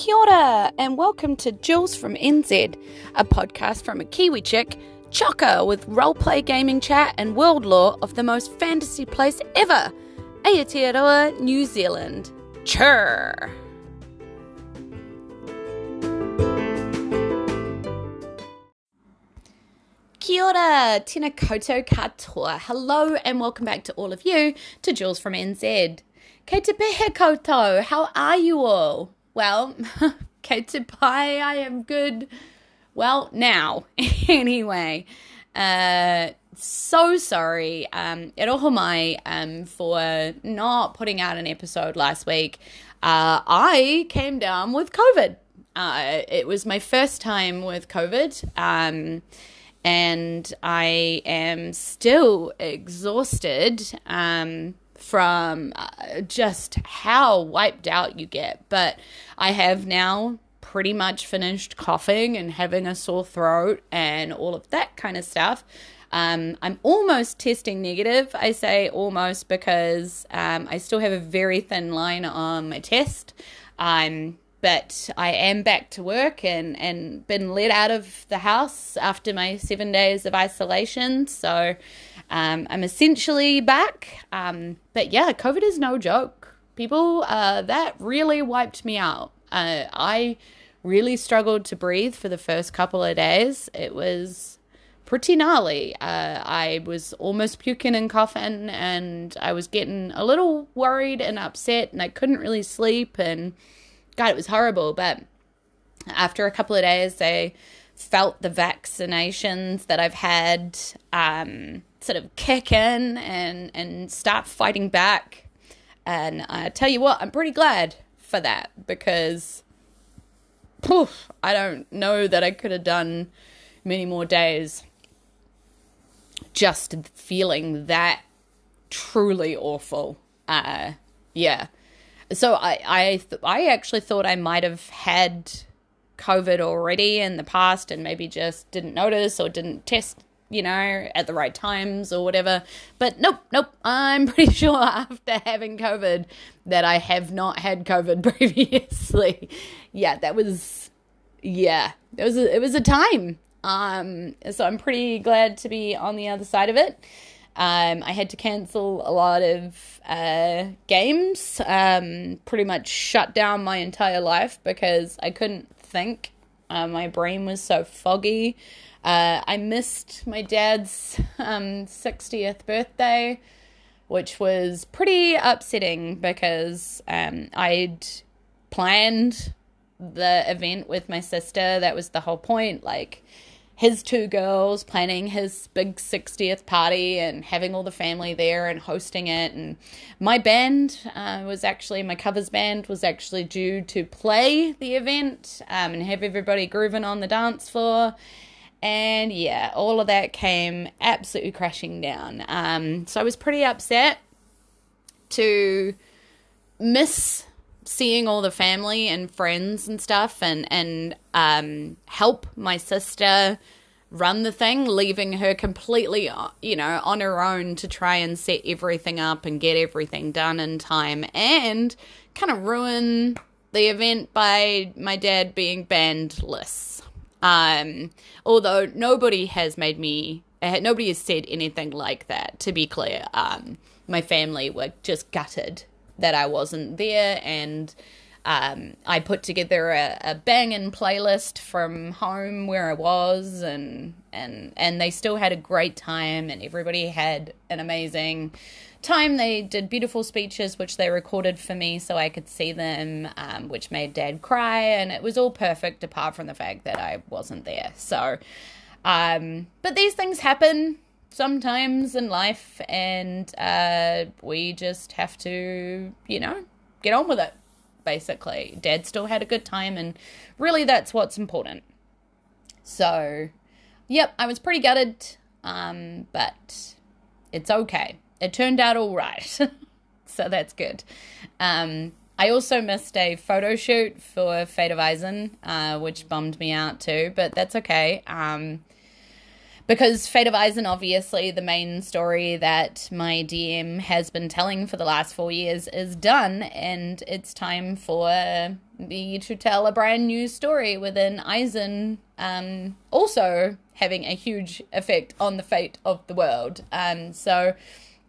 Kia ora, and welcome to Jules from NZ, a podcast from a Kiwi chick, chocker with roleplay gaming chat and world lore of the most fantasy place ever, Aotearoa, New Zealand. Chur! Kia ora, tēnā koutou katoa. Hello and welcome back to all of you to Jules from NZ. Kei te pēhea koutou, how are you all? Well, kei te pai, I am good. Well, now, anyway. Uh, so sorry, um, e aroha mai um, for not putting out an episode last week. Uh, I came down with COVID. Uh, it was my first time with COVID. Um, and I am still exhausted um, from uh, just how wiped out you get. But I have now pretty much finished coughing and having a sore throat and all of that kind of stuff. Um, I'm almost testing negative. I say almost because um, I still have a very thin line on my test. Um, but I am back to work and, and been let out of the house after my seven days of isolation. So um, I'm essentially back. Um, but yeah, COVID is no joke. People, uh, that really wiped me out. Uh, I really struggled to breathe for the first couple of days. It was pretty gnarly. Uh, I was almost puking and coughing, and I was getting a little worried and upset, and I couldn't really sleep. And God, it was horrible. But after a couple of days, I felt the vaccinations that I've had um, sort of kick in and, and start fighting back. And I tell you what, I'm pretty glad for that because poof, I don't know that I could have done many more days just feeling that truly awful. Uh, yeah. So I I th- I actually thought I might have had COVID already in the past and maybe just didn't notice or didn't test, you know, at the right times or whatever. But nope, nope. I'm pretty sure after having COVID that I have not had COVID previously. yeah, that was yeah, it was a, it was a time. Um, so I'm pretty glad to be on the other side of it. Um, I had to cancel a lot of uh, games, um, pretty much shut down my entire life because I couldn't think. Uh, my brain was so foggy. Uh, I missed my dad's um, 60th birthday, which was pretty upsetting because um, I'd planned the event with my sister. That was the whole point. Like, his two girls planning his big 60th party and having all the family there and hosting it. And my band uh, was actually, my covers band was actually due to play the event um, and have everybody grooving on the dance floor. And yeah, all of that came absolutely crashing down. Um, so I was pretty upset to miss seeing all the family and friends and stuff and and um, help my sister run the thing leaving her completely uh, you know on her own to try and set everything up and get everything done in time and kind of ruin the event by my dad being bandless um although nobody has made me uh, nobody has said anything like that to be clear. Um my family were just gutted that I wasn't there, and um, I put together a, a banging playlist from home where I was, and and and they still had a great time, and everybody had an amazing time. They did beautiful speeches, which they recorded for me so I could see them, um, which made Dad cry, and it was all perfect apart from the fact that I wasn't there. So, um, but these things happen sometimes in life, and uh, we just have to, you know, get on with it. Basically, Dad still had a good time, and really, that's what's important. So, yep, I was pretty gutted, um, but it's okay. It turned out all right, so that's good. Um, I also missed a photo shoot for Fate of Eisen, uh, which bummed me out too, but that's okay. Um, because Fate of Eisen, obviously, the main story that my DM has been telling for the last four years is done, and it's time for me to tell a brand new story within Eisen, um, also having a huge effect on the fate of the world. Um, so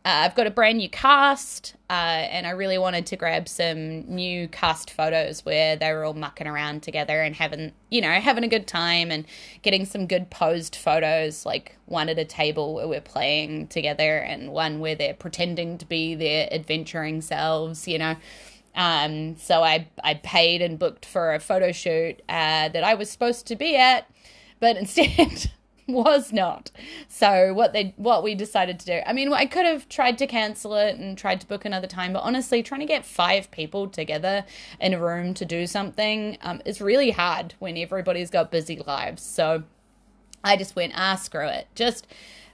uh, I've got a brand new cast, uh, and I really wanted to grab some new cast photos where they were all mucking around together and having, you know, having a good time and getting some good posed photos, like one at a table where we're playing together and one where they're pretending to be their adventuring selves, you know. Um, so I I paid and booked for a photo shoot uh, that I was supposed to be at, but instead was not. So what they what we decided to do. I mean, I could have tried to cancel it and tried to book another time, but honestly, trying to get five people together in a room to do something um, is really hard when everybody's got busy lives. So I just went, ah, screw it. Just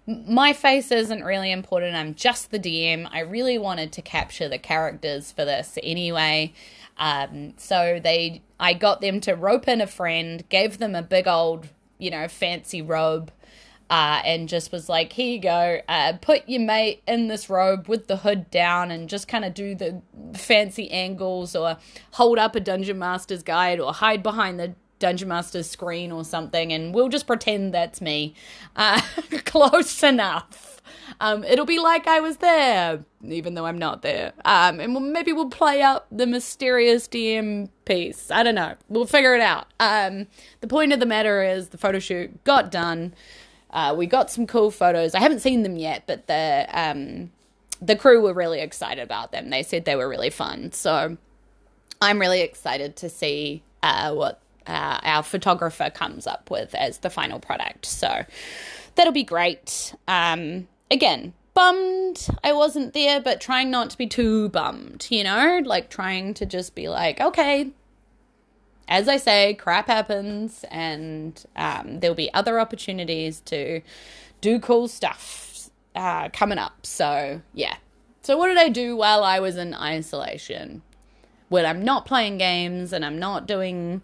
my face isn't really important. I'm just the DM. I really wanted to capture the characters for this anyway. Um, so they, I got them to rope in a friend, gave them a big old you know, fancy robe. Uh, and just was like, here you go, uh, put your mate in this robe with the hood down and just kind of do the fancy angles or hold up a Dungeon Master's guide or hide behind the Dungeon Master's screen or something and we'll just pretend that's me. Uh, close enough. Um, it'll be like I was there, even though I'm not there. Um, and we'll, maybe we'll play out the mysterious DM piece. I don't know. We'll figure it out. Um, the point of the matter is the photo shoot got done. Uh, we got some cool photos. I haven't seen them yet, but the um, the crew were really excited about them. They said they were really fun. So I'm really excited to see uh, what uh, our photographer comes up with as the final product. So that'll be great. Um, again, bummed I wasn't there, but trying not to be too bummed, you know? Like trying to just be like, okay, as I say, crap happens, and um, there'll be other opportunities to do cool stuff uh, coming up. So, yeah. So, what did I do while I was in isolation? When I'm not playing games and I'm not doing,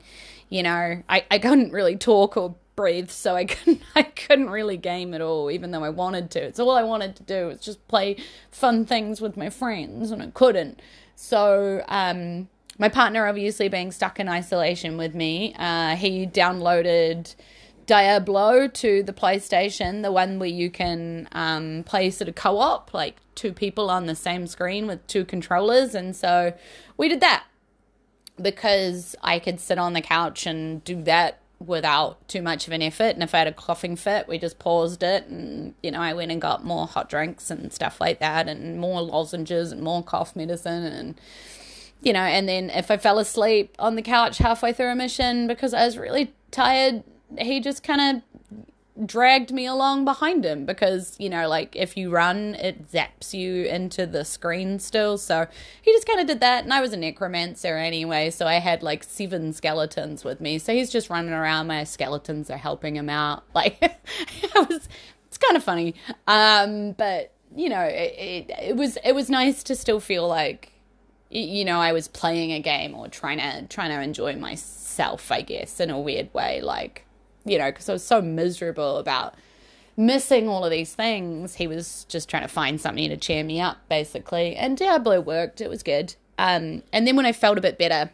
you know, I, I couldn't really talk or breathe, so I couldn't I couldn't really game at all, even though I wanted to. It's all I wanted to do was just play fun things with my friends, and I couldn't. So um, my partner, obviously being stuck in isolation with me, uh, he downloaded Diablo to the PlayStation, the one where you can um, play sort of co-op, like two people on the same screen with two controllers, and so we did that because I could sit on the couch and do that without too much of an effort. And if I had a coughing fit, we just paused it and, you know, I went and got more hot drinks and stuff like that and more lozenges and more cough medicine and, you know, and then if I fell asleep on the couch halfway through a mission because I was really tired, he just kind of dragged me along behind him because you know like if you run it zaps you into the screen still. So he just kind of did that and i was a necromancer anyway so i had like seven skeletons with me. So he's just running around my skeletons are helping him out. Like it was it's kind of funny. Um but you know it, it, it was it was nice to still feel like you know i was playing a game or trying to trying to enjoy myself i guess in a weird way like you know, because I was so miserable about missing all of these things. He was just trying to find something to cheer me up, basically. And Diablo worked, it was good. Um, and then when I felt a bit better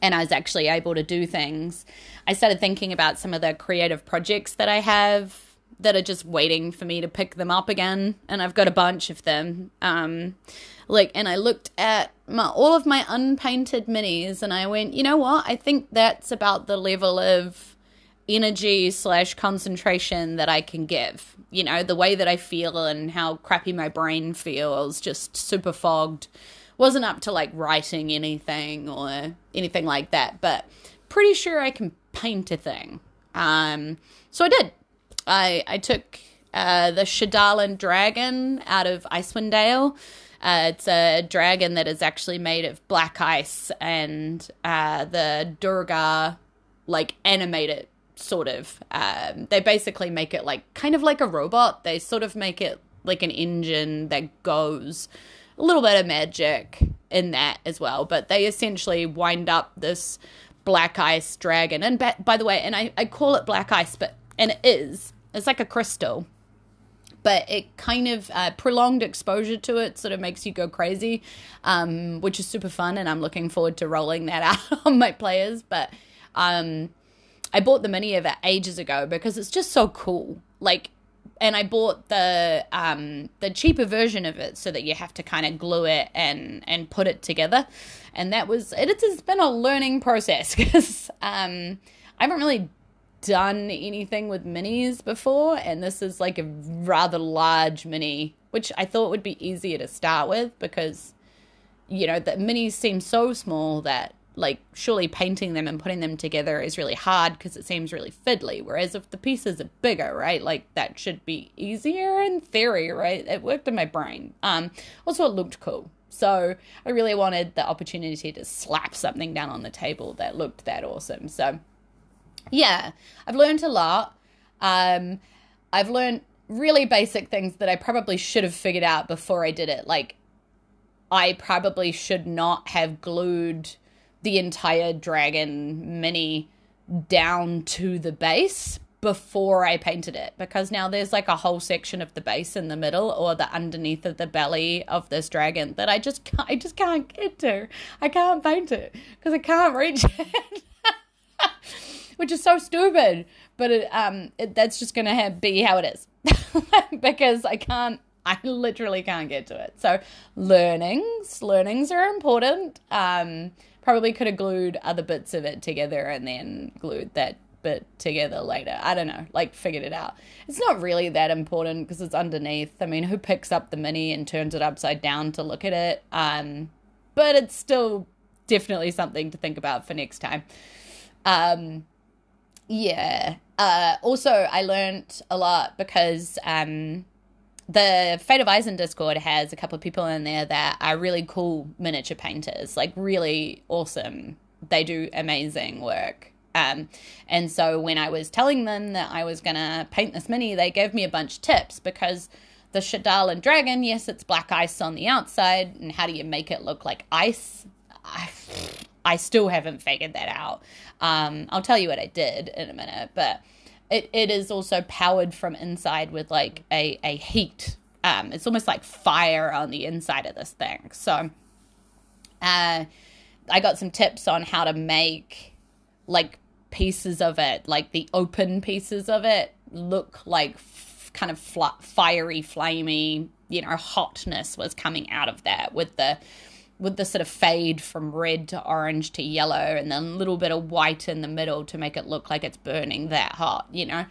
and I was actually able to do things, I started thinking about some of the creative projects that I have that are just waiting for me to pick them up again. And I've got a bunch of them. Um, like, and I looked at my, all of my unpainted minis and I went, you know what? I think that's about the level of energy slash concentration that I can give. You know, the way that I feel and how crappy my brain feels, just super fogged. Wasn't up to like writing anything or anything like that, but pretty sure I can paint a thing. Um, so I did. I I took uh, the Chardalyn dragon out of Icewind Dale. Uh, it's a dragon that is actually made of black ice, and uh, the Duergar like animate it sort of. Um, they basically make it like kind of like a robot. They sort of make it like an engine that goes. A little bit of magic in that as well, but they essentially wind up this black ice dragon. And by, by the way, and I, I call it black ice, but and it is it's like a crystal but it kind of uh, prolonged exposure to it sort of makes you go crazy, um, which is super fun, and I'm looking forward to rolling that out on my players. But um, I bought the mini of it ages ago because it's just so cool. Like, and I bought the um, the cheaper version of it so that you have to kind of glue it and and put it together, and that was it. It's been a learning process because um, I haven't really done anything with minis before, and this is like a rather large mini, which I thought would be easier to start with because, you know, the minis seem so small that like surely painting them and putting them together is really hard because it seems really fiddly. Whereas if the pieces are bigger, right, like that should be easier in theory, right? It worked in my brain. Um, also, it looked cool. So I really wanted the opportunity to slap something down on the table that looked that awesome. So yeah, I've learned a lot. Um, I've learned really basic things that I probably should have figured out before I did it. Like, I probably should not have glued the entire dragon mini down to the base before I painted it because now there's like a whole section of the base in the middle or the underneath of the belly of this dragon that I just can't, I just can't get to. I can't paint it because I can't reach it. which is so stupid. But it, um, it, that's just going to be how it is because I can't. I literally can't get to it. So learnings, learnings are important. Um, probably could have glued other bits of it together and then glued that bit together later. I don't know, like figured it out. It's not really that important because it's underneath. I mean, who picks up the mini and turns it upside down to look at it? Um, but it's still definitely something to think about for next time. Um, yeah. Uh, also, I learned a lot because um, the Fate of Eisen Discord has a couple of people in there that are really cool miniature painters, like really awesome. They do amazing work. Um, and so when I was telling them that I was going to paint this mini, they gave me a bunch of tips because the Chardalyn Dragon, yes, it's black ice on the outside. And how do you make it look like ice? I, I still haven't figured that out. Um, I'll tell you what I did in a minute, but it, it is also powered from inside with like a, a heat. Um, it's almost like fire on the inside of this thing. So uh, I got some tips on how to make like pieces of it, like the open pieces of it, look like f- kind of fl- fiery, flamey, you know, hotness was coming out of that with the with the sort of fade from red to orange to yellow and then a little bit of white in the middle to make it look like it's burning that hot, you know,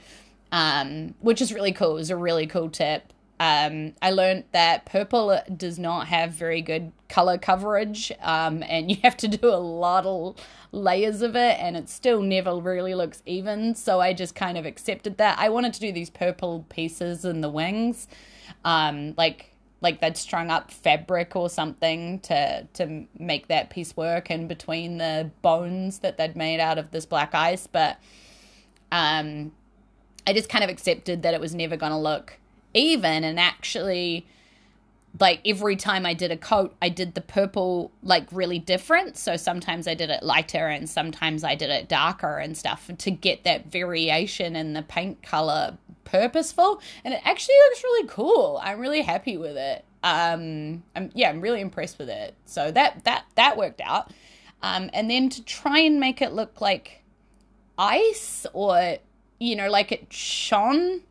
um, which is really cool. It's a really cool tip. Um, I learned that purple does not have very good color coverage, um, and you have to do a lot of layers of it, and it still never really looks even. So I just kind of accepted that. I wanted to do these purple pieces in the wings, um, like like they'd strung up fabric or something to to make that piece work in between the bones that they'd made out of this black ice but um i just kind of accepted that it was never going to look even and actually like every time I did a coat, I did the purple like really different. So sometimes I did it lighter and sometimes I did it darker and stuff to get that variation in the paint color purposeful and it actually looks really cool. I'm really happy with it. Um I'm, yeah i'm really impressed with it. So that that that worked out. Um and then to try and make it look like ice or you know like it shone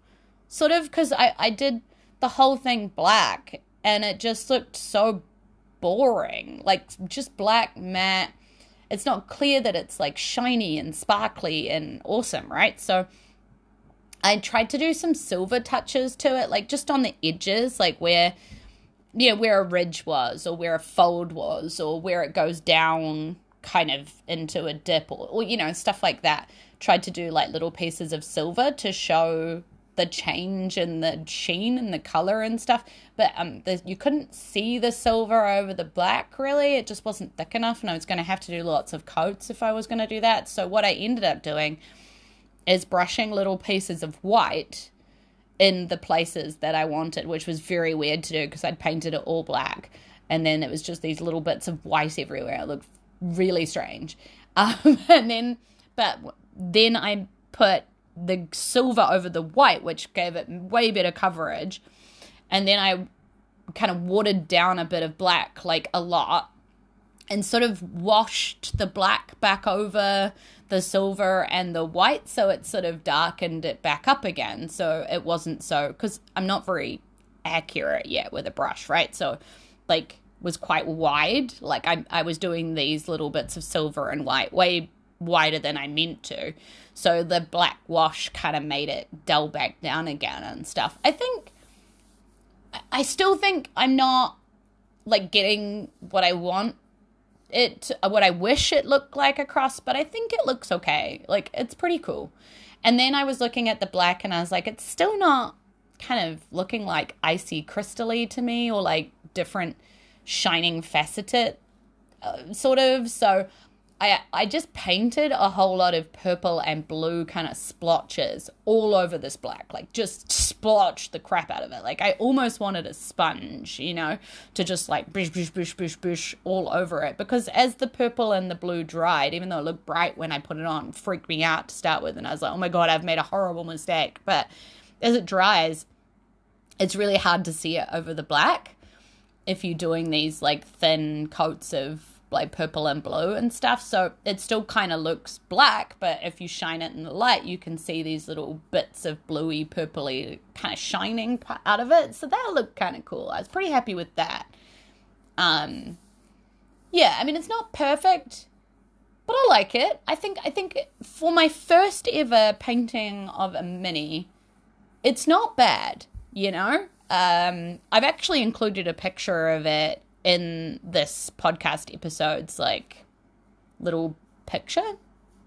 sort of because i i did the whole thing black and it just looked so boring. Like just black matte. It's not clear that it's like shiny and sparkly and awesome right? So I tried to do some silver touches to it, like just on the edges, like where, you know, where a ridge was or where a fold was or where it goes down kind of into a dip or, or you know, stuff like that. Tried to do like little pieces of silver to show the change in the sheen and the color and stuff but um the, you couldn't see the silver over the black really it just wasn't thick enough and i was going to have to do lots of coats if i was going to do that so what i ended up doing is brushing little pieces of white in the places that I wanted, which was very weird to do because I'd painted it all black. And then it was just these little bits of white everywhere. It looked really strange. Um, and then, but then I put the silver over the white, which gave it way better coverage. And then I kind of watered down a bit of black, like a lot, and sort of washed the black back over the silver and the white. So it sort of darkened it back up again. So it wasn't so, because I'm not very accurate yet with a brush, right? So, like, was quite wide. Like I, I was doing these little bits of silver and white way wider than I meant to. So the black wash kind of made it dull back down again and stuff. I think, I still think I'm not like getting what I want it, what I wish it looked like across, but I think it looks okay. Like it's pretty cool. And then I was looking at the black and I was like, it's still not kind of looking like icy crystally to me or like different shining faceted uh, sort of. So I I just painted a whole lot of purple and blue kind of splotches all over this black, like just splotched the crap out of it. Like I almost wanted a sponge, you know, to just like bish bish bish bish bish all over it. Because as the purple and the blue dried, even though it looked bright when I put it on, freaked me out to start with, and I was like, oh my god, I've made a horrible mistake. But as it dries, it's really hard to see it over the black if you're doing these like thin coats of like purple and blue and stuff. So it still kind of looks black, but if you shine it in the light, you can see these little bits of bluey, purpley kind of shining out of it. So that looked kind of cool. I was pretty happy with that. Um, yeah, I mean it's not perfect, but I like it. I think I think for my first ever painting of a mini, it's not bad. You know, um, I've actually included a picture of it in this podcast episode's like little picture.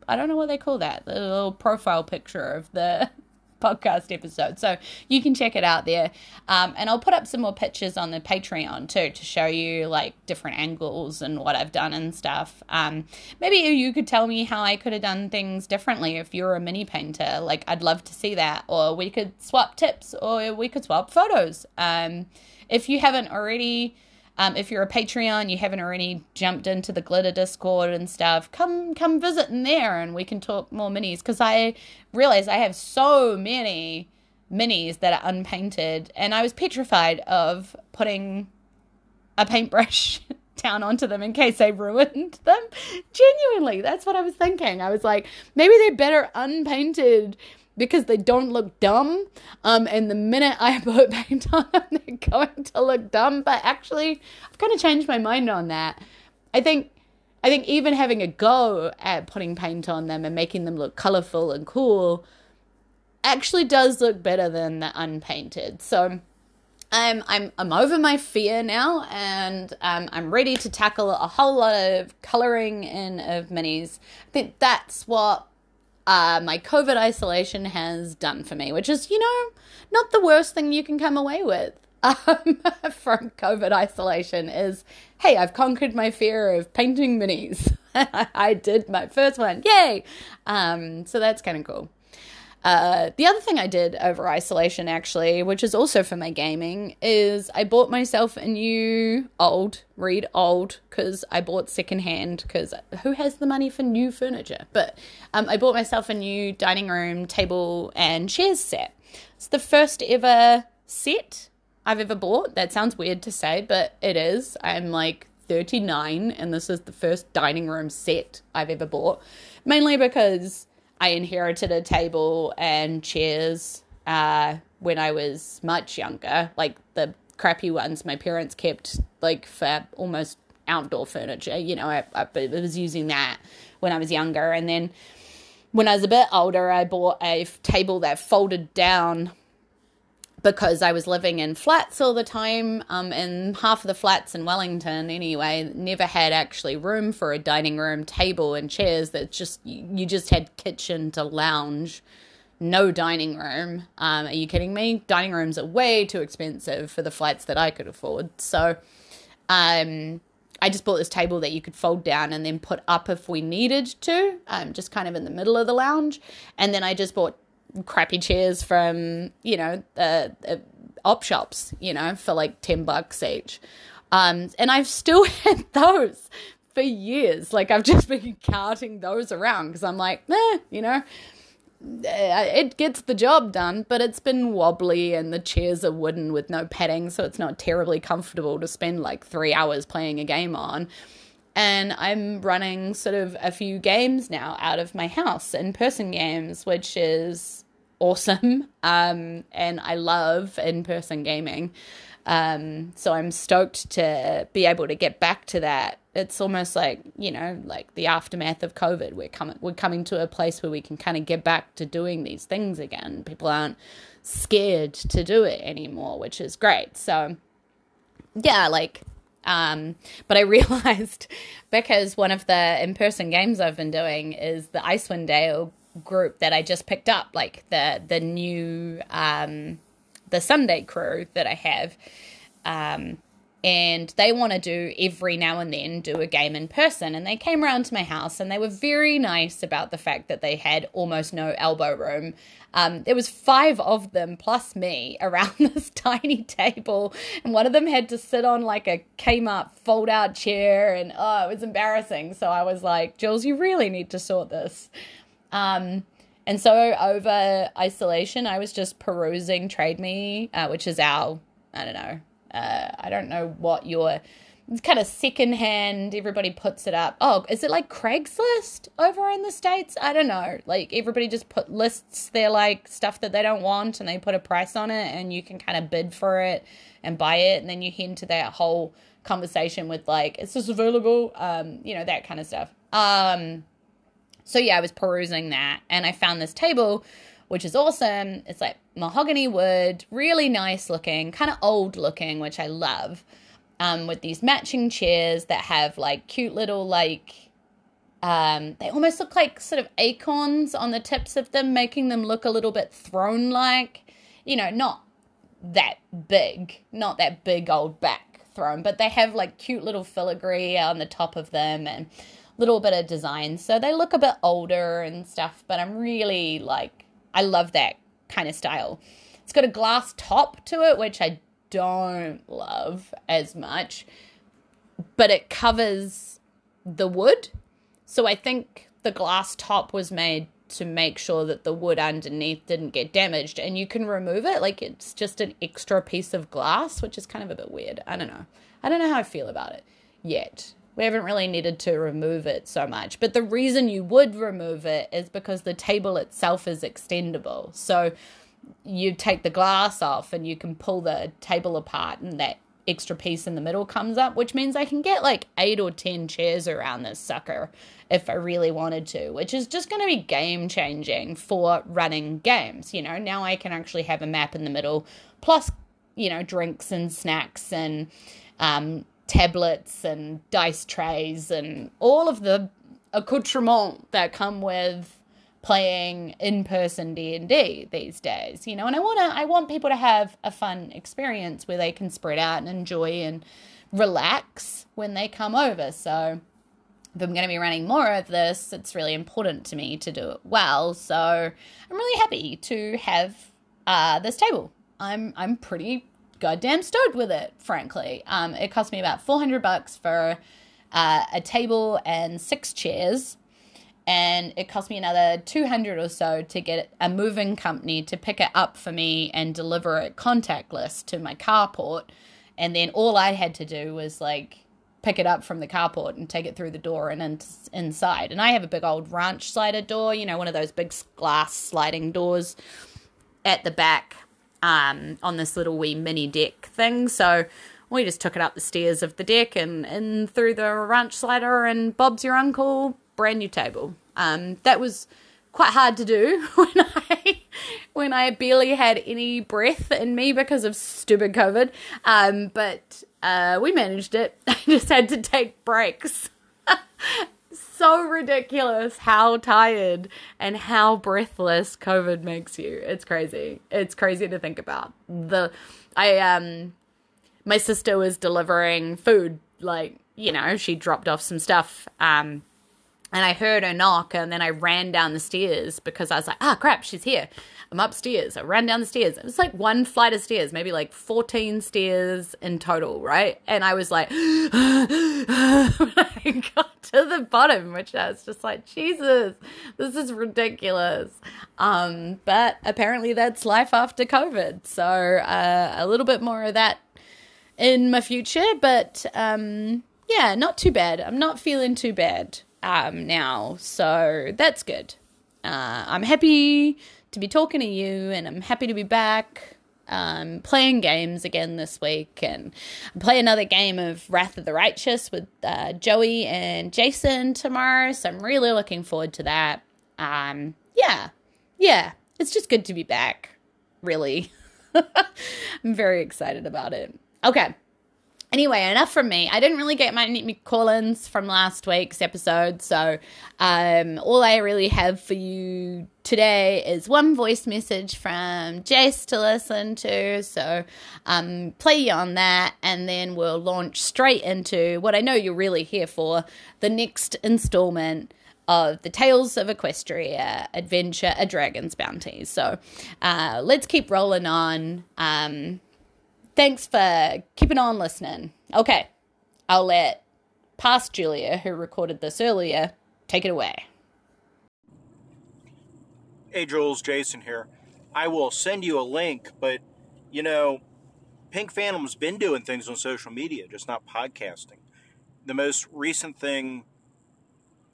I don't know what they call that. The little profile picture of the podcast episode. So you can check it out there. Um, and I'll put up some more pictures on the Patreon too to show you like different angles and what I've done and stuff. Um, maybe you could tell me how I could have done things differently if you're a mini painter. Like, I'd love to see that. Or we could swap tips or we could swap photos. Um, if you haven't already um, if you're a Patreon, you haven't already jumped into the glitter Discord and stuff, come come visit in there and we can talk more minis. Because I realize I have so many minis that are unpainted, and I was petrified of putting a paintbrush down onto them in case I ruined them. Genuinely, that's what I was thinking. I was like, maybe they're better unpainted because they don't look dumb. Um, and the minute I put paint on them, they're going to look dumb. But actually, I've kind of changed my mind on that. I think, I think even having a go at putting paint on them and making them look colorful and cool actually does look better than the unpainted. So. I'm I'm I'm over my fear now, and um, I'm ready to tackle a whole lot of coloring in of minis. I think that's what uh, my COVID isolation has done for me, which is, you know, not the worst thing you can come away with um, from COVID isolation is, hey, I've conquered my fear of painting minis. I did my first one. Yay! Um, so that's kind of cool. Uh, the other thing I did over isolation, actually, which is also for my gaming, is I bought myself a new old, read old, because I bought secondhand, because who has the money for new furniture? But um, I bought myself a new dining room table and chairs set. It's the first ever set I've ever bought. That sounds weird to say, but it is. I'm like 39, and this is the first dining room set I've ever bought, mainly because I inherited a table and chairs uh, when I was much younger, like the crappy ones my parents kept, like for almost outdoor furniture. You know, I, I was using that when I was younger. And then when I was a bit older, I bought a table that folded down because I was living in flats all the time, um, and half of the flats in Wellington, anyway, never had actually room for a dining room table and chairs. That just you just had kitchen to lounge, no dining room. Um, are you kidding me? Dining rooms are way too expensive for the flats that I could afford. So, um, I just bought this table that you could fold down and then put up if we needed to, um, just kind of in the middle of the lounge. And then I just bought crappy chairs from you know the, the op shops, you know, for like ten bucks each. Um, and I've still had those for years. Like I've just been carting those around because I'm like, eh, you know, it gets the job done, but it's been wobbly and the chairs are wooden with no padding, so it's not terribly comfortable to spend like three hours playing a game on. And I'm running sort of a few games now out of my house, in person games, which is awesome. Um, and I love in person gaming. Um, so I'm stoked to be able to get back to that. It's almost like you know, like the aftermath of COVID. We're coming, we're coming to a place where we can kind of get back to doing these things again. People aren't scared to do it anymore, which is great. So, yeah, like, um, but I realized because one of the in-person games I've been doing is the Icewind Dale group that I just picked up, like the the new um the Sunday crew that I have. Um, and they want to do every now and then do a game in person. And they came around to my house and they were very nice about the fact that they had almost no elbow room. Um, there was five of them plus me around this tiny table, and one of them had to sit on like a Kmart fold out chair, and oh, it was embarrassing. So I was like, Jules, you really need to sort this. Um, and so over isolation, I was just perusing Trade Me, uh, which is our, I don't know, uh, I don't know what your, it's kind of secondhand. Everybody puts it up. Oh, is it like Craigslist over in the States? I don't know. Like everybody just put lists their like stuff that they don't want and they put a price on it and you can kind of bid for it and buy it. And then you head into that whole conversation with like, is this available? Um, you know, that kind of stuff. Um, so yeah, I was perusing that and I found this table which is awesome. It's like mahogany wood, really nice looking, kind of old looking, which I love. Um, with these matching chairs that have like cute little like um, they almost look like sort of acorns on the tips of them, making them look a little bit throne like. You know, not that big, not that big old back throne, but they have like cute little filigree on the top of them and little bit of design. So they look a bit older and stuff, but I'm really like, I love that kind of style. It's got a glass top to it, which I don't love as much, but it covers the wood. So I think the glass top was made to make sure that the wood underneath didn't get damaged and you can remove it like it's just an extra piece of glass which is kind of a bit weird i don't know i don't know how i feel about it yet we haven't really needed to remove it so much. But the reason you would remove it is because the table itself is extendable. So you take the glass off and you can pull the table apart and that extra piece in the middle comes up, which means I can get like eight or 10 chairs around this sucker if I really wanted to, which is just going to be game changing for running games. You know, now I can actually have a map in the middle, plus, you know, drinks and snacks and um, tablets and dice trays and all of the accoutrements that come with playing in-person D&D these days, you know, and I want to I want people to have a fun experience where they can spread out and enjoy and relax when they come over. So if I'm going to be running more of this, it's really important to me to do it well. So I'm really happy to have uh, this table. I'm I'm pretty goddamn stoked with it, frankly. Um, it cost me about 400 bucks for uh, a table and six chairs. And it cost me another 200 or so to get a moving company to pick it up for me and deliver it contactless to my carport. And then all I had to do was like pick it up from the carport and take it through the door and in- inside. And I have a big old ranch slider door, you know, one of those big glass sliding doors at the back um, on this little wee mini deck thing. So we just took it up the stairs of the deck and in through the ranch slider, and Bob's your uncle, brand new table. Um, that was quite hard to do when I when I barely had any breath in me because of stupid COVID. Um, but uh, we managed it. I just had to take breaks. so ridiculous how tired and how breathless COVID makes you. It's crazy. It's crazy to think about. The I um my sister was delivering food like, you know, she dropped off some stuff um and I heard her knock and then I ran down the stairs because I was like, "Ah, crap, she's here." I'm upstairs. I ran down the stairs. It was like one flight of stairs, maybe like 14 stairs in total, right? And I was like, I got to the bottom, which I was just like, Jesus, this is ridiculous. Um, but apparently that's life after COVID. So uh, a little bit more of that in my future, but um, yeah, not too bad. I'm not feeling too bad um, now, so that's good. Uh, I'm happy to be talking to you, and I'm happy to be back. Um, playing games again this week, and play another game of Wrath of the Righteous with uh, Joey and Jason tomorrow. So I'm really looking forward to that. Um, yeah, yeah, it's just good to be back. Really, I'm very excited about it. Okay. Anyway, enough from me. I didn't really get my call-ins from last week's episode, so um, all I really have for you today is one voice message from Jace to listen to. So um, play on that, and then we'll launch straight into what I know you're really here for: the next installment of the Tales of Equestria adventure, A Dragon's Bounty. So uh, let's keep rolling on. Um, Thanks for keeping on listening. Okay, I'll let past Julia, who recorded this earlier, take it away. Hey, Jules, Jason here. I will send you a link, but you know, Pink Phantom's been doing things on social media, just not podcasting. The most recent thing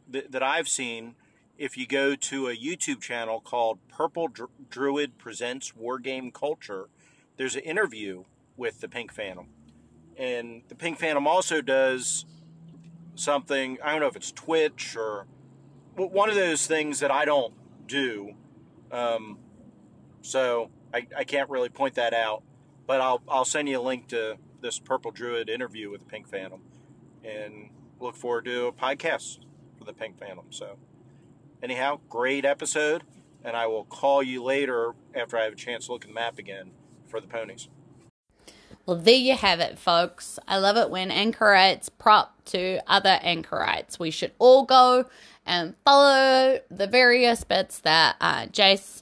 that, that I've seen, if you go to a YouTube channel called Purple Druid Presents Wargame Culture, there's an interview with the Pink Phantom. And the Pink Phantom also does something, I don't know if it's Twitch or one of those things that I don't do. Um, so I, I can't really point that out. But I'll, I'll send you a link to this Purple Druid interview with the Pink Phantom. And look forward to a podcast for the Pink Phantom. So, anyhow, great episode. And I will call you later after I have a chance to look at the map again for the ponies. Well, there you have it, folks. I love it when anchorites prop to other anchorites. We should all go and follow the various bits that uh, Jace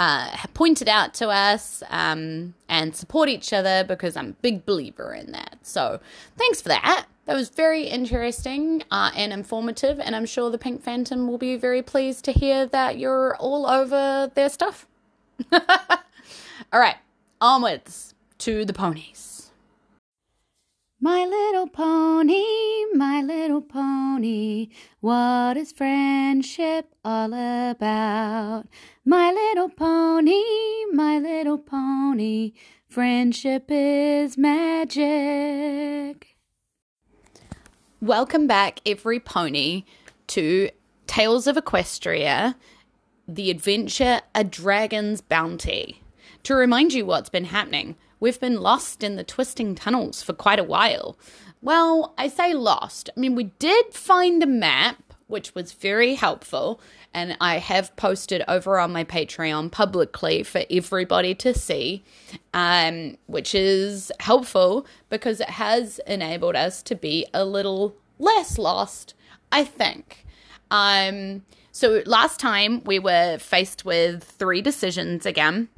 uh, pointed out to us um, and support each other because I'm a big believer in that. So, thanks for that. That was very interesting uh, and informative, and I'm sure the Pink Phantom will be very pleased to hear that you're all over their stuff. all right, onwards to the ponies. My little pony, my little pony, what is friendship all about? My little pony, my little pony, friendship is magic. Welcome back, every pony, to Tales of Equestria, the adventure A Dragon's Bounty. To remind you what's been happening, We've been lost in the twisting tunnels for quite a while. Well, I say lost. I mean, we did find a map, which was very helpful, and I have posted over on my Patreon publicly for everybody to see, um, which is helpful because it has enabled us to be a little less lost, I think. Um, so last time we were faced with three decisions again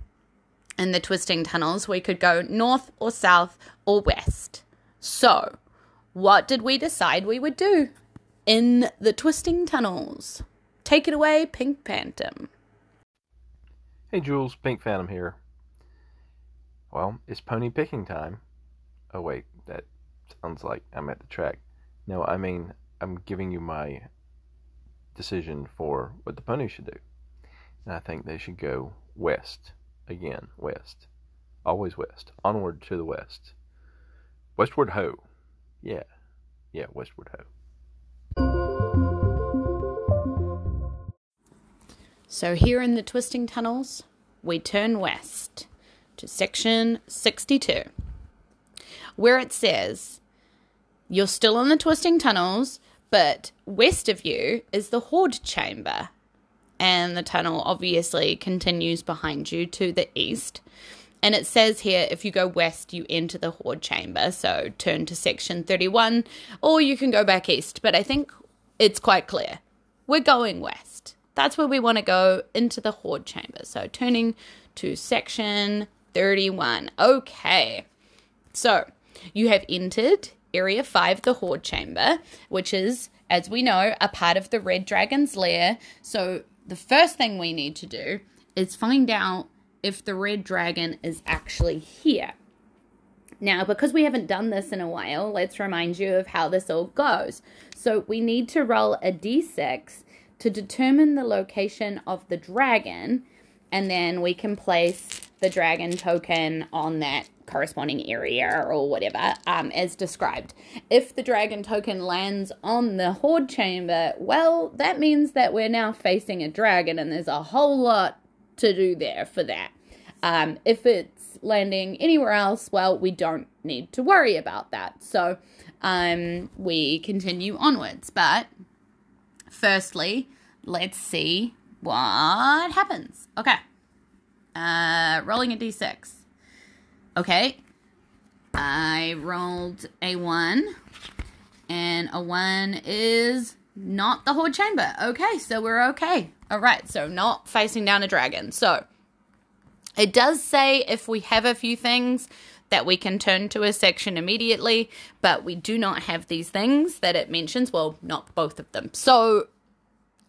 in the twisting tunnels, we could go north or south or west. So, what did we decide we would do in the twisting tunnels? Take it away, Pink Phantom. Hey Jules, Pink Phantom here. Well, it's pony picking time. Oh, wait, that sounds like I'm at the track. No, I mean, I'm giving you my decision for what the pony should do. And I think they should go west again, west. Always west. Onward to the west. Westward ho. Yeah. Yeah, westward ho. So here in the twisting tunnels, we turn west to section 62, where it says, You're still in the twisting tunnels, but west of you is the Hoard Chamber and the tunnel obviously continues behind you to the east. And it says here if you go west, you enter the Hoard Chamber. So turn to section 31, or you can go back east. But I think it's quite clear. We're going west. that's where we want to go into the hoard chamber. So turning to section 31. Okay. So you have entered Area 5, the hoard chamber, which is, as we know, a part of the red dragon's lair. So the first thing we need to do is find out if the red dragon is actually here. Now, because we haven't done this in a while, let's remind you of how this all goes. So we need to roll a d6 to determine the location of the dragon, and then we can place the dragon token on that corresponding area or whatever um, as described. If the dragon token lands on the hoard chamber, well, that means that we're now facing a dragon, and there's a whole lot to do there for that. Um, if it's landing anywhere else, well, we don't need to worry about that. So um, we continue onwards. But firstly, let's see what happens. Okay. Uh, rolling a d6. Okay. I rolled a 1, and a 1 is not the hoard chamber. Okay, so we're okay. All right, so not facing down a dragon. So it does say if we have a few things that we can turn to a section immediately, but we do not have these things that it mentions. Well, not both of them. So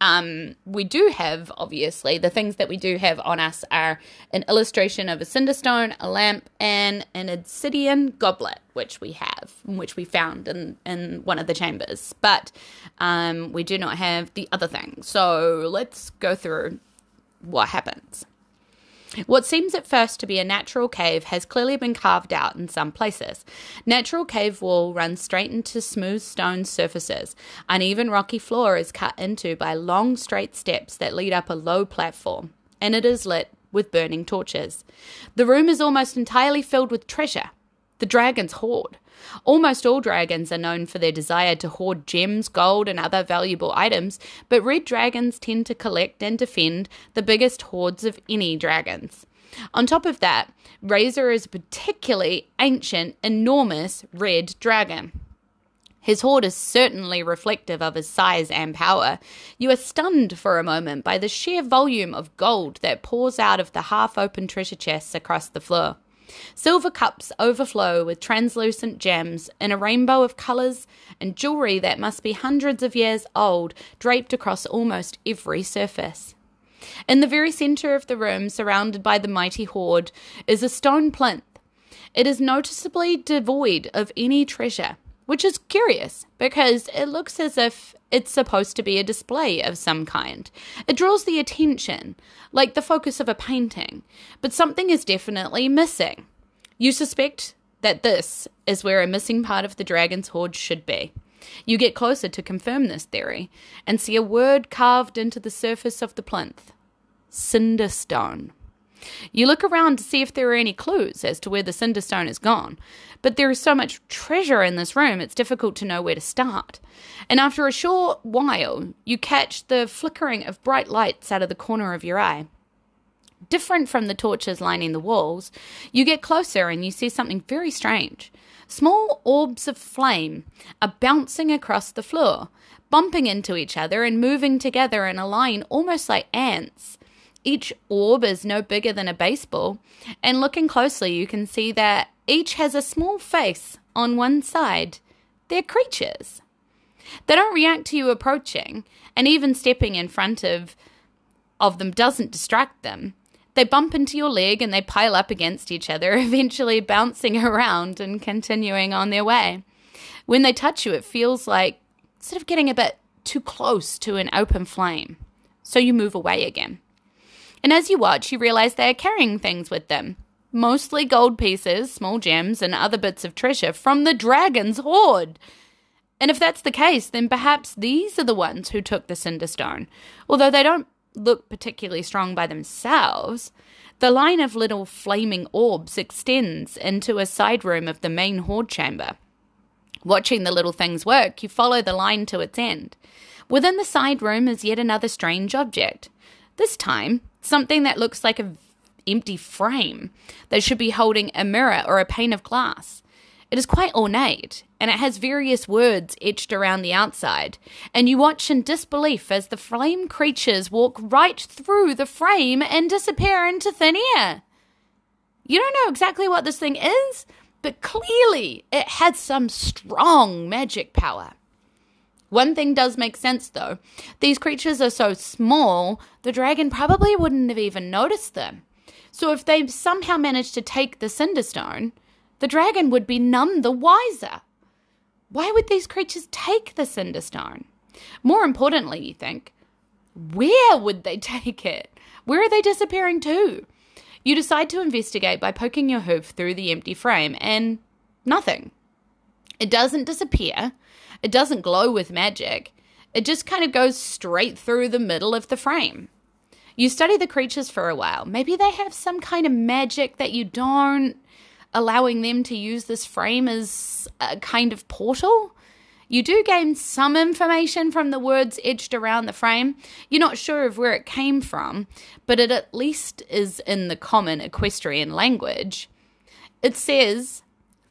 um, we do have, obviously, the things that we do have on us are an illustration of a cinderstone, a lamp, and an obsidian goblet, which we have, which we found in, in one of the chambers. But um, we do not have the other thing. So let's go through what happens. What seems at first to be a natural cave has clearly been carved out in some places. Natural cave wall runs straight into smooth stone surfaces. Uneven rocky floor is cut into by long straight steps that lead up a low platform, and it is lit with burning torches. The room is almost entirely filled with treasure. The dragon's hoard. Almost all dragons are known for their desire to hoard gems, gold, and other valuable items, but red dragons tend to collect and defend the biggest hoards of any dragons. On top of that, Razor is a particularly ancient, enormous red dragon. His hoard is certainly reflective of his size and power. You are stunned for a moment by the sheer volume of gold that pours out of the half open treasure chests across the floor. Silver cups overflow with translucent gems in a rainbow of colours and jewellery that must be hundreds of years old, draped across almost every surface. In the very centre of the room, surrounded by the mighty hoard, is a stone plinth. It is noticeably devoid of any treasure, which is curious because it looks as if it's supposed to be a display of some kind. It draws the attention, like the focus of a painting, but something is definitely missing. You suspect that this is where a missing part of the dragon's hoard should be. You get closer to confirm this theory and see a word carved into the surface of the plinth Cinderstone. You look around to see if there are any clues as to where the cinderstone has gone, but there is so much treasure in this room it's difficult to know where to start. And after a short while, you catch the flickering of bright lights out of the corner of your eye. Different from the torches lining the walls, you get closer and you see something very strange. Small orbs of flame are bouncing across the floor, bumping into each other and moving together in a line almost like ants. Each orb is no bigger than a baseball, and looking closely, you can see that each has a small face on one side. They're creatures. They don't react to you approaching, and even stepping in front of of them doesn't distract them. They bump into your leg and they pile up against each other, eventually bouncing around and continuing on their way. When they touch you, it feels like sort of getting a bit too close to an open flame. So you move away again. And as you watch, you realize they are carrying things with them mostly gold pieces, small gems, and other bits of treasure from the dragon's hoard. And if that's the case, then perhaps these are the ones who took the Cinderstone. Although they don't look particularly strong by themselves, the line of little flaming orbs extends into a side room of the main hoard chamber. Watching the little things work, you follow the line to its end. Within the side room is yet another strange object. This time, something that looks like an empty frame that should be holding a mirror or a pane of glass. It is quite ornate and it has various words etched around the outside. And you watch in disbelief as the flame creatures walk right through the frame and disappear into thin air. You don't know exactly what this thing is, but clearly it had some strong magic power. One thing does make sense though. These creatures are so small, the dragon probably wouldn't have even noticed them. So if they somehow managed to take the Cinderstone, the dragon would be none the wiser. Why would these creatures take the Cinderstone? More importantly, you think, where would they take it? Where are they disappearing to? You decide to investigate by poking your hoof through the empty frame, and nothing. It doesn't disappear, it doesn't glow with magic, it just kind of goes straight through the middle of the frame. You study the creatures for a while. Maybe they have some kind of magic that you don't, allowing them to use this frame as a kind of portal. You do gain some information from the words etched around the frame. You're not sure of where it came from, but it at least is in the common equestrian language. It says,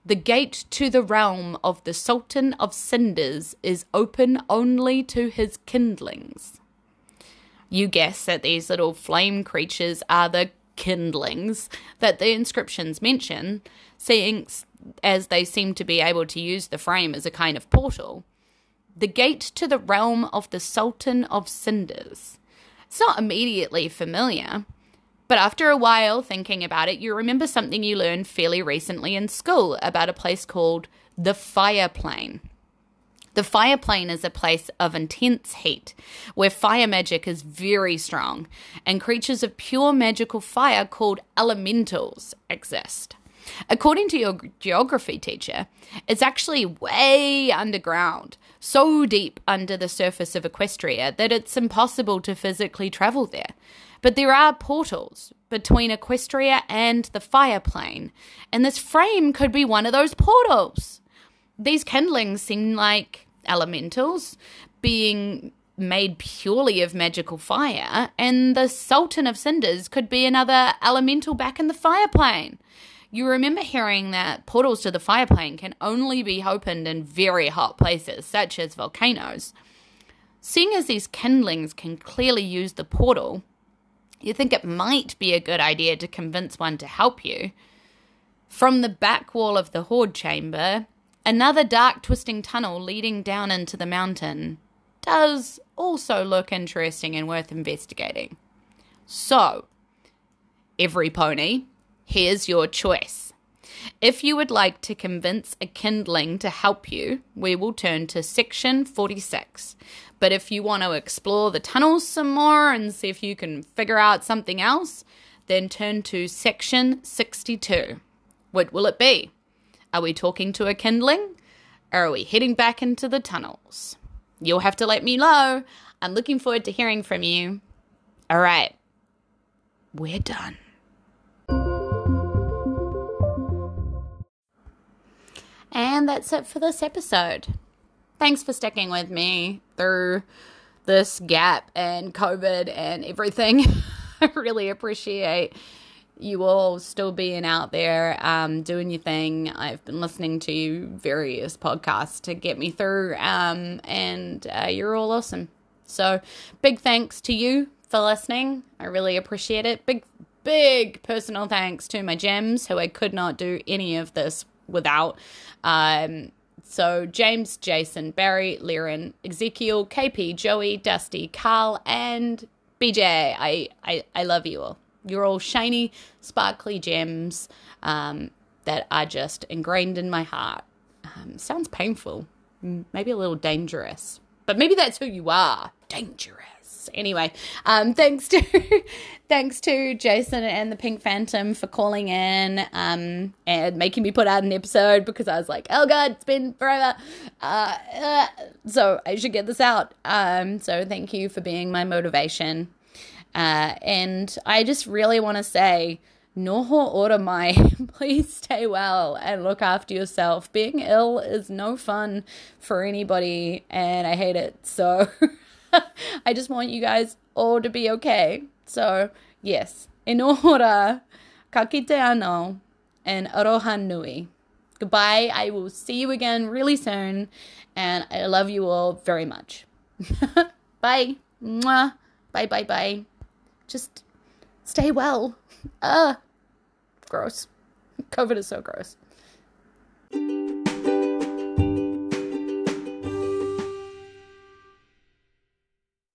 The gate to the realm of the Sultan of Cinders is open only to his kindlings. You guess that these little flame creatures are the kindlings that the inscriptions mention, seeing as they seem to be able to use the frame as a kind of portal. The gate to the realm of the Sultan of Cinders. It's not immediately familiar, but after a while thinking about it, you remember something you learned fairly recently in school about a place called the Fire Plane. The fire plane is a place of intense heat where fire magic is very strong, and creatures of pure magical fire called elementals exist. According to your geography teacher, it's actually way underground, so deep under the surface of Equestria that it's impossible to physically travel there. But there are portals between Equestria and the fire plane, and this frame could be one of those portals. These kindlings seem like elementals being made purely of magical fire, and the Sultan of Cinders could be another elemental back in the fire plane. You remember hearing that portals to the fire plane can only be opened in very hot places, such as volcanoes. Seeing as these kindlings can clearly use the portal, you think it might be a good idea to convince one to help you. From the back wall of the Hoard Chamber, another dark, twisting tunnel leading down into the mountain does also look interesting and worth investigating. So, every pony Here's your choice. If you would like to convince a kindling to help you, we will turn to section 46. But if you want to explore the tunnels some more and see if you can figure out something else, then turn to section 62. What will it be? Are we talking to a kindling? Or are we heading back into the tunnels? You'll have to let me know. I'm looking forward to hearing from you. All right, we're done. And that's it for this episode. Thanks for sticking with me through this gap and COVID and everything. I really appreciate you all still being out there um, doing your thing. I've been listening to various podcasts to get me through, um, and uh, you're all awesome. So, big thanks to you for listening. I really appreciate it. Big, big personal thanks to my gems who I could not do any of this without. Um, so James, Jason, Barry, Liren, Ezekiel, KP, Joey, Dusty, Carl, and BJ. I, I, I love you all. You're all shiny, sparkly gems um, that are just ingrained in my heart. Um, sounds painful, maybe a little dangerous, but maybe that's who you are. Dangerous. Anyway, um, thanks to thanks to Jason and the Pink Phantom for calling in um, and making me put out an episode because I was like, oh god, it's been forever. Uh, uh, so I should get this out. Um, so thank you for being my motivation. Uh, and I just really want to say, Noho mai. Please stay well and look after yourself. Being ill is no fun for anybody, and I hate it. So. I just want you guys all to be okay. So, yes, in order, ka kite anō and aroha nui. Goodbye. I will see you again really soon. And I love you all very much. bye. Mwah. Bye, bye, bye. Just stay well. Ugh. Ah. Gross. COVID is so gross.